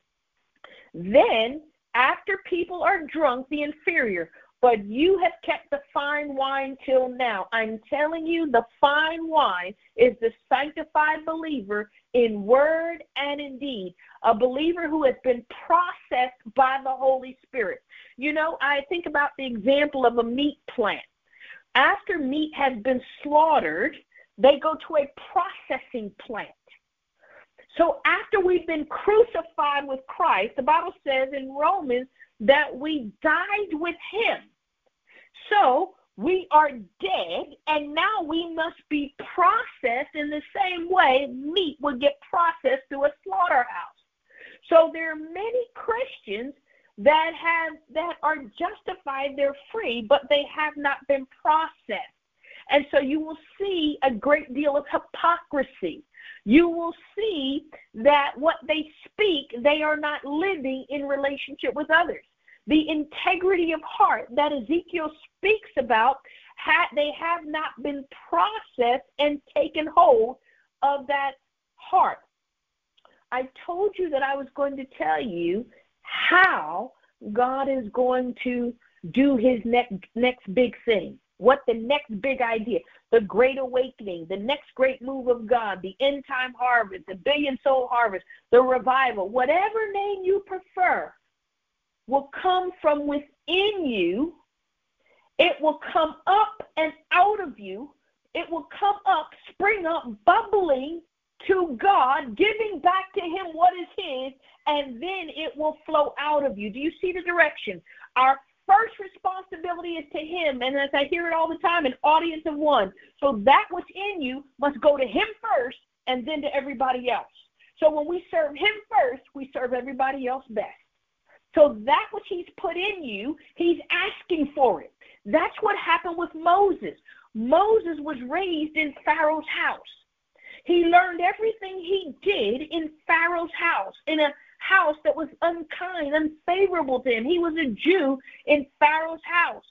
Speaker 1: then, after people are drunk, the inferior. But you have kept the fine wine till now. I'm telling you, the fine wine is the sanctified believer in word and in deed, a believer who has been processed by the Holy Spirit. You know, I think about the example of a meat plant. After meat has been slaughtered, they go to a processing plant. So after we've been crucified with Christ, the Bible says in Romans that we died with him. So we are dead, and now we must be processed in the same way meat would get processed through a slaughterhouse. So there are many Christians that have that are justified, they're free, but they have not been processed. And so you will see a great deal of hypocrisy. You will see that what they speak, they are not living in relationship with others the integrity of heart that Ezekiel speaks about, they have not been processed and taken hold of that heart. I told you that I was going to tell you how God is going to do his next next big thing. What the next big idea, the great awakening, the next great move of God, the end time harvest, the billion soul harvest, the revival, whatever name you prefer will come from within you. It will come up and out of you. It will come up, spring up, bubbling to God, giving back to Him what is His, and then it will flow out of you. Do you see the direction? Our first responsibility is to Him, and as I hear it all the time, an audience of one. So that which in you must go to Him first and then to everybody else. So when we serve Him first, we serve everybody else best. So that which he's put in you, he's asking for it. That's what happened with Moses. Moses was raised in Pharaoh's house. He learned everything he did in Pharaoh's house, in a house that was unkind, unfavorable to him. He was a Jew in Pharaoh's house.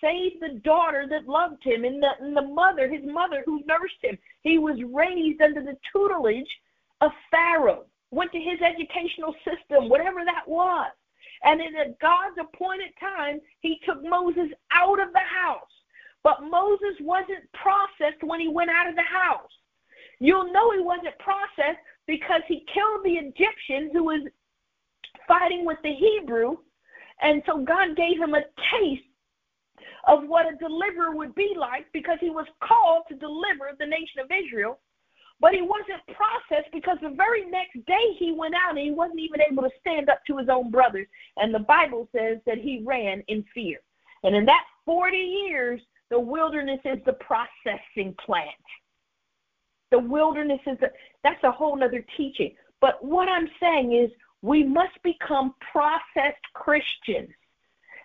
Speaker 1: Saved the daughter that loved him and the, and the mother, his mother who nursed him. He was raised under the tutelage of Pharaoh. went to his educational system, whatever that was. And in a God's appointed time, he took Moses out of the house. But Moses wasn't processed when he went out of the house. You'll know he wasn't processed because he killed the Egyptian who was fighting with the Hebrew. And so God gave him a taste of what a deliverer would be like because he was called to deliver the nation of Israel. But he wasn't processed because the very next day he went out and he wasn't even able to stand up to his own brothers. And the Bible says that he ran in fear. And in that 40 years, the wilderness is the processing plant. The wilderness is that's a whole other teaching. But what I'm saying is we must become processed Christians.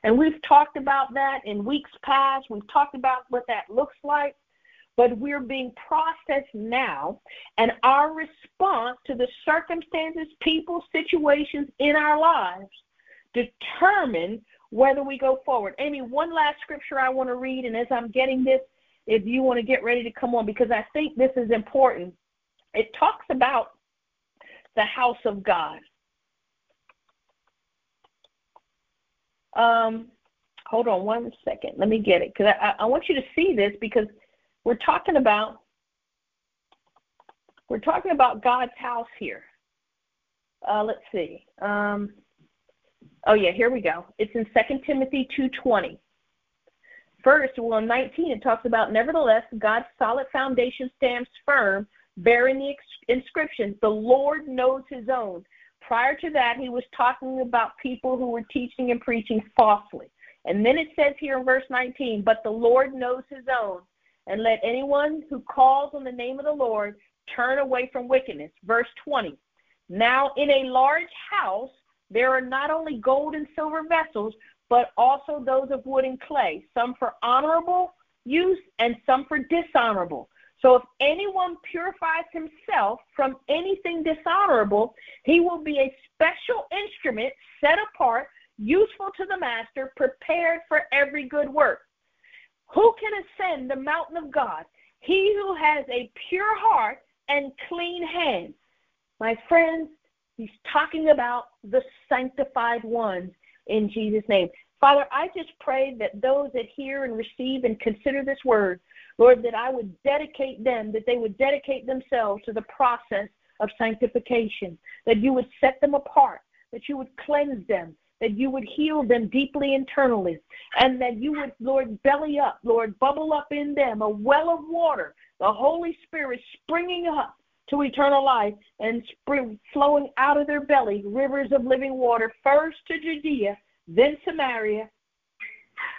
Speaker 1: And we've talked about that in weeks past. We've talked about what that looks like but we're being processed now, and our response to the circumstances, people, situations in our lives determine whether we go forward. Amy, one last scripture I want to read, and as I'm getting this, if you want to get ready to come on, because I think this is important. It talks about the house of God. Um, hold on one second. Let me get it because I, I want you to see this because we're talking about we're talking about God's house here. Uh, let's see. Um, oh yeah, here we go. It's in 2 Timothy 2:20. First, well, in 19 it talks about nevertheless God's solid foundation stands firm, bearing the inscription, "The Lord knows His own." Prior to that, he was talking about people who were teaching and preaching falsely. And then it says here in verse 19, "But the Lord knows His own." And let anyone who calls on the name of the Lord turn away from wickedness. Verse 20. Now, in a large house, there are not only gold and silver vessels, but also those of wood and clay, some for honorable use and some for dishonorable. So, if anyone purifies himself from anything dishonorable, he will be a special instrument set apart, useful to the master, prepared for every good work. Who can ascend the mountain of God? He who has a pure heart and clean hands. My friends, he's talking about the sanctified ones in Jesus' name. Father, I just pray that those that hear and receive and consider this word, Lord, that I would dedicate them, that they would dedicate themselves to the process of sanctification, that you would set them apart, that you would cleanse them, that you would heal them deeply internally, and that you would, Lord, belly up, Lord, bubble up in them a well of water, the Holy Spirit springing up to eternal life and spring, flowing out of their belly rivers of living water, first to Judea, then Samaria,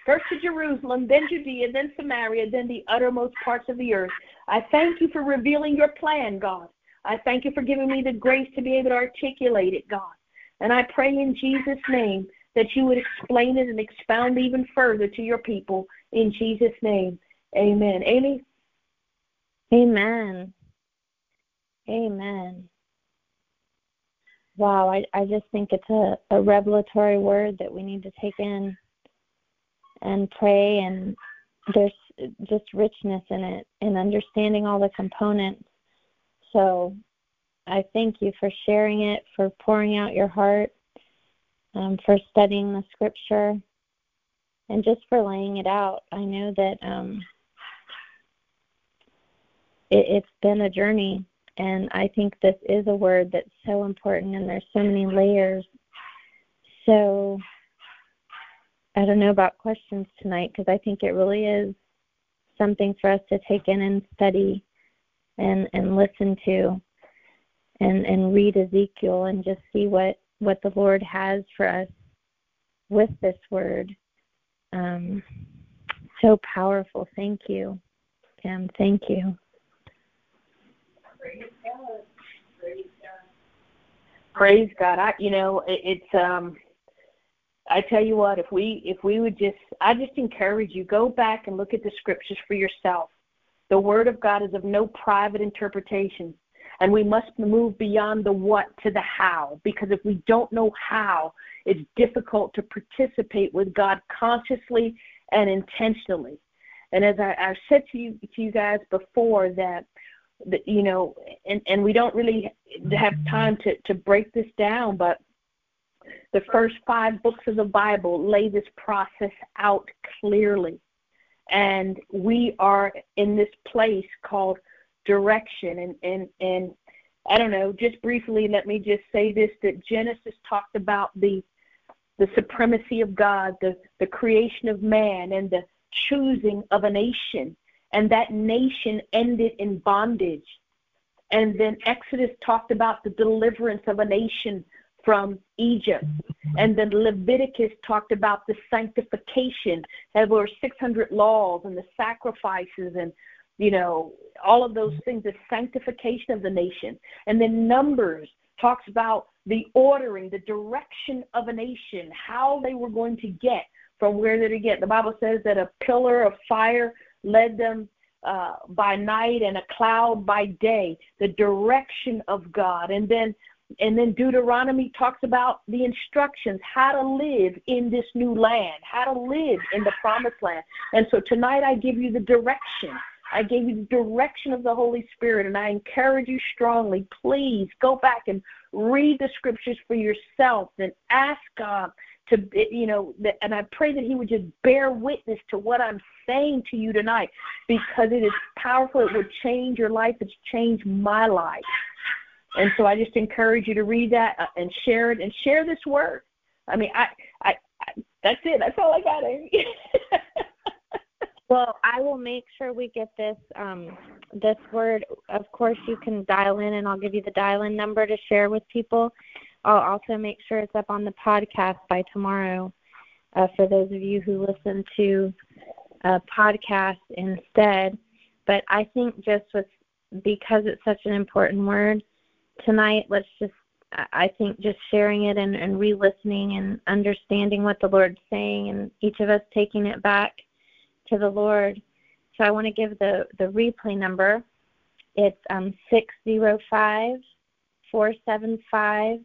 Speaker 1: first to Jerusalem, then Judea, then Samaria, then the uttermost parts of the earth. I thank you for revealing your plan, God. I thank you for giving me the grace to be able to articulate it, God. And I pray in Jesus' name that you would explain it and expound even further to your people in Jesus' name. Amen. Amy?
Speaker 2: Amen. Amen. Wow, I, I just think it's a, a revelatory word that we need to take in and pray and there's just richness in it and understanding all the components. So I thank you for sharing it, for pouring out your heart, um, for studying the scripture, and just for laying it out. I know that um, it, it's been a journey, and I think this is a word that's so important, and there's so many layers. So I don't know about questions tonight because I think it really is something for us to take in and study and and listen to and and read Ezekiel and just see what what the Lord has for us with this word. Um, so powerful. Thank you, Kim. Thank you.
Speaker 1: Praise God. Praise God. I, you know, it, it's um. I tell you what, if we if we would just, I just encourage you go back and look at the scriptures for yourself. The Word of God is of no private interpretation. And we must move beyond the what to the how, because if we don't know how, it's difficult to participate with God consciously and intentionally. And as I, I've said to you, to you guys before, that the, you know, and and we don't really have time to to break this down, but the first five books of the Bible lay this process out clearly. And we are in this place called direction. And, and, and I don't know, just briefly, let me just say this that Genesis talked about the the supremacy of God, the, the creation of man, and the choosing of a nation. And that nation ended in bondage. And then Exodus talked about the deliverance of a nation from Egypt. And then Leviticus talked about the sanctification. There were 600 laws and the sacrifices and, you know, all of those things, the sanctification of the nation. And then Numbers talks about the ordering, the direction of a nation, how they were going to get from where they're to get. The Bible says that a pillar of fire led them uh, by night and a cloud by day, the direction of God. And then and then Deuteronomy talks about the instructions, how to live in this new land, how to live in the promised land. And so tonight I give you the direction. I gave you the direction of the Holy Spirit, and I encourage you strongly, please go back and read the scriptures for yourself and ask God to, you know, and I pray that He would just bear witness to what I'm saying to you tonight because it is powerful. It would change your life. It's changed my life. And so I just encourage you to read that uh, and share it and share this word. I mean, I, I, I that's it. That's all I got.
Speaker 2: well, I will make sure we get this um, this word. Of course, you can dial in, and I'll give you the dial-in number to share with people. I'll also make sure it's up on the podcast by tomorrow uh, for those of you who listen to a podcast instead. But I think just with because it's such an important word tonight, let's just, I think, just sharing it and, and re listening and understanding what the Lord's saying, and each of us taking it back to the Lord. So I want to give the, the replay number. It's um, 605 475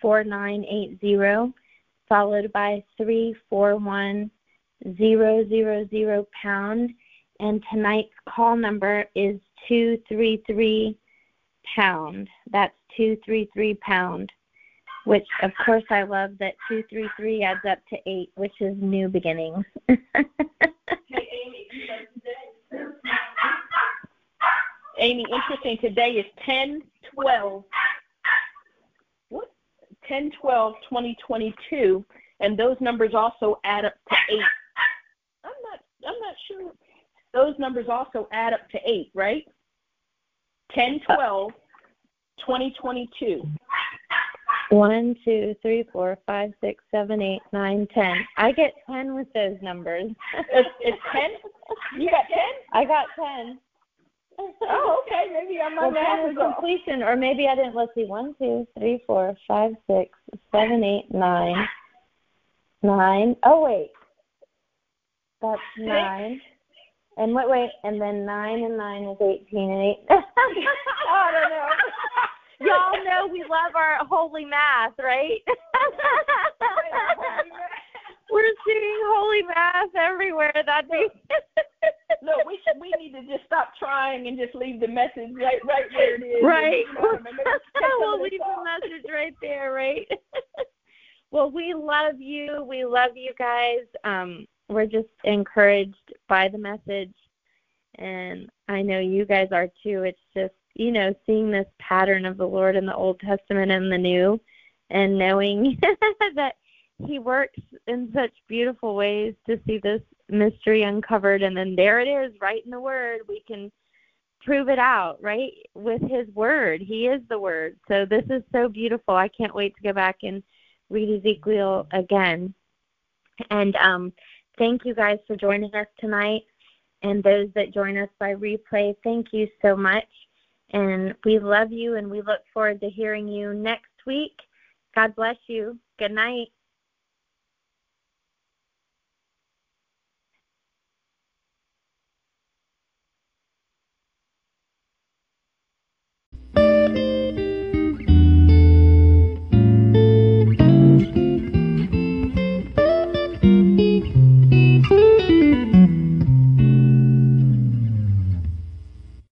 Speaker 2: 4980, followed by 341 000 pound. And tonight's call number is 233 pound. That's 233 pound, which of course I love that 233 adds up to 8, which is new beginnings.
Speaker 1: Amy, interesting. Today is 10 12. What? 10 12 2022, and those numbers also add up to 8. I'm not I'm not sure. Those numbers also add up to 8, right? 10 12 2022.
Speaker 2: 1, 2, 3, 4, 5, 6, 7, 8, 9, 10. I get 10 with those numbers.
Speaker 1: it's, it's 10? You got 10?
Speaker 2: I got 10.
Speaker 1: Oh, okay. Maybe I'm on well,
Speaker 2: 10 is completion, or maybe I didn't. Let's see. 1, 2, 3, 4, 5, 6, 7, 8, 9. 9. Oh, wait. That's 9. And wait, wait, and then nine and nine is eighteen and eight. I don't know. Y'all know we love our holy math, right? We're seeing holy math everywhere. That'd be.
Speaker 1: no, we should. We need to just stop trying and just leave the message right, right where it is.
Speaker 2: Right. You know, we'll leave the message right there, right? well, we love you. We love you guys. Um, we're just encouraged by the message and I know you guys are too. It's just, you know, seeing this pattern of the Lord in the Old Testament and the New and knowing that he works in such beautiful ways to see this mystery uncovered and then there it is right in the word we can prove it out right with his word he is the word so this is so beautiful i can't wait to go back and read ezekiel again and um Thank you guys for joining us tonight. And those that join us by replay, thank you so much. And we love you and we look forward to hearing you next week. God bless you. Good night.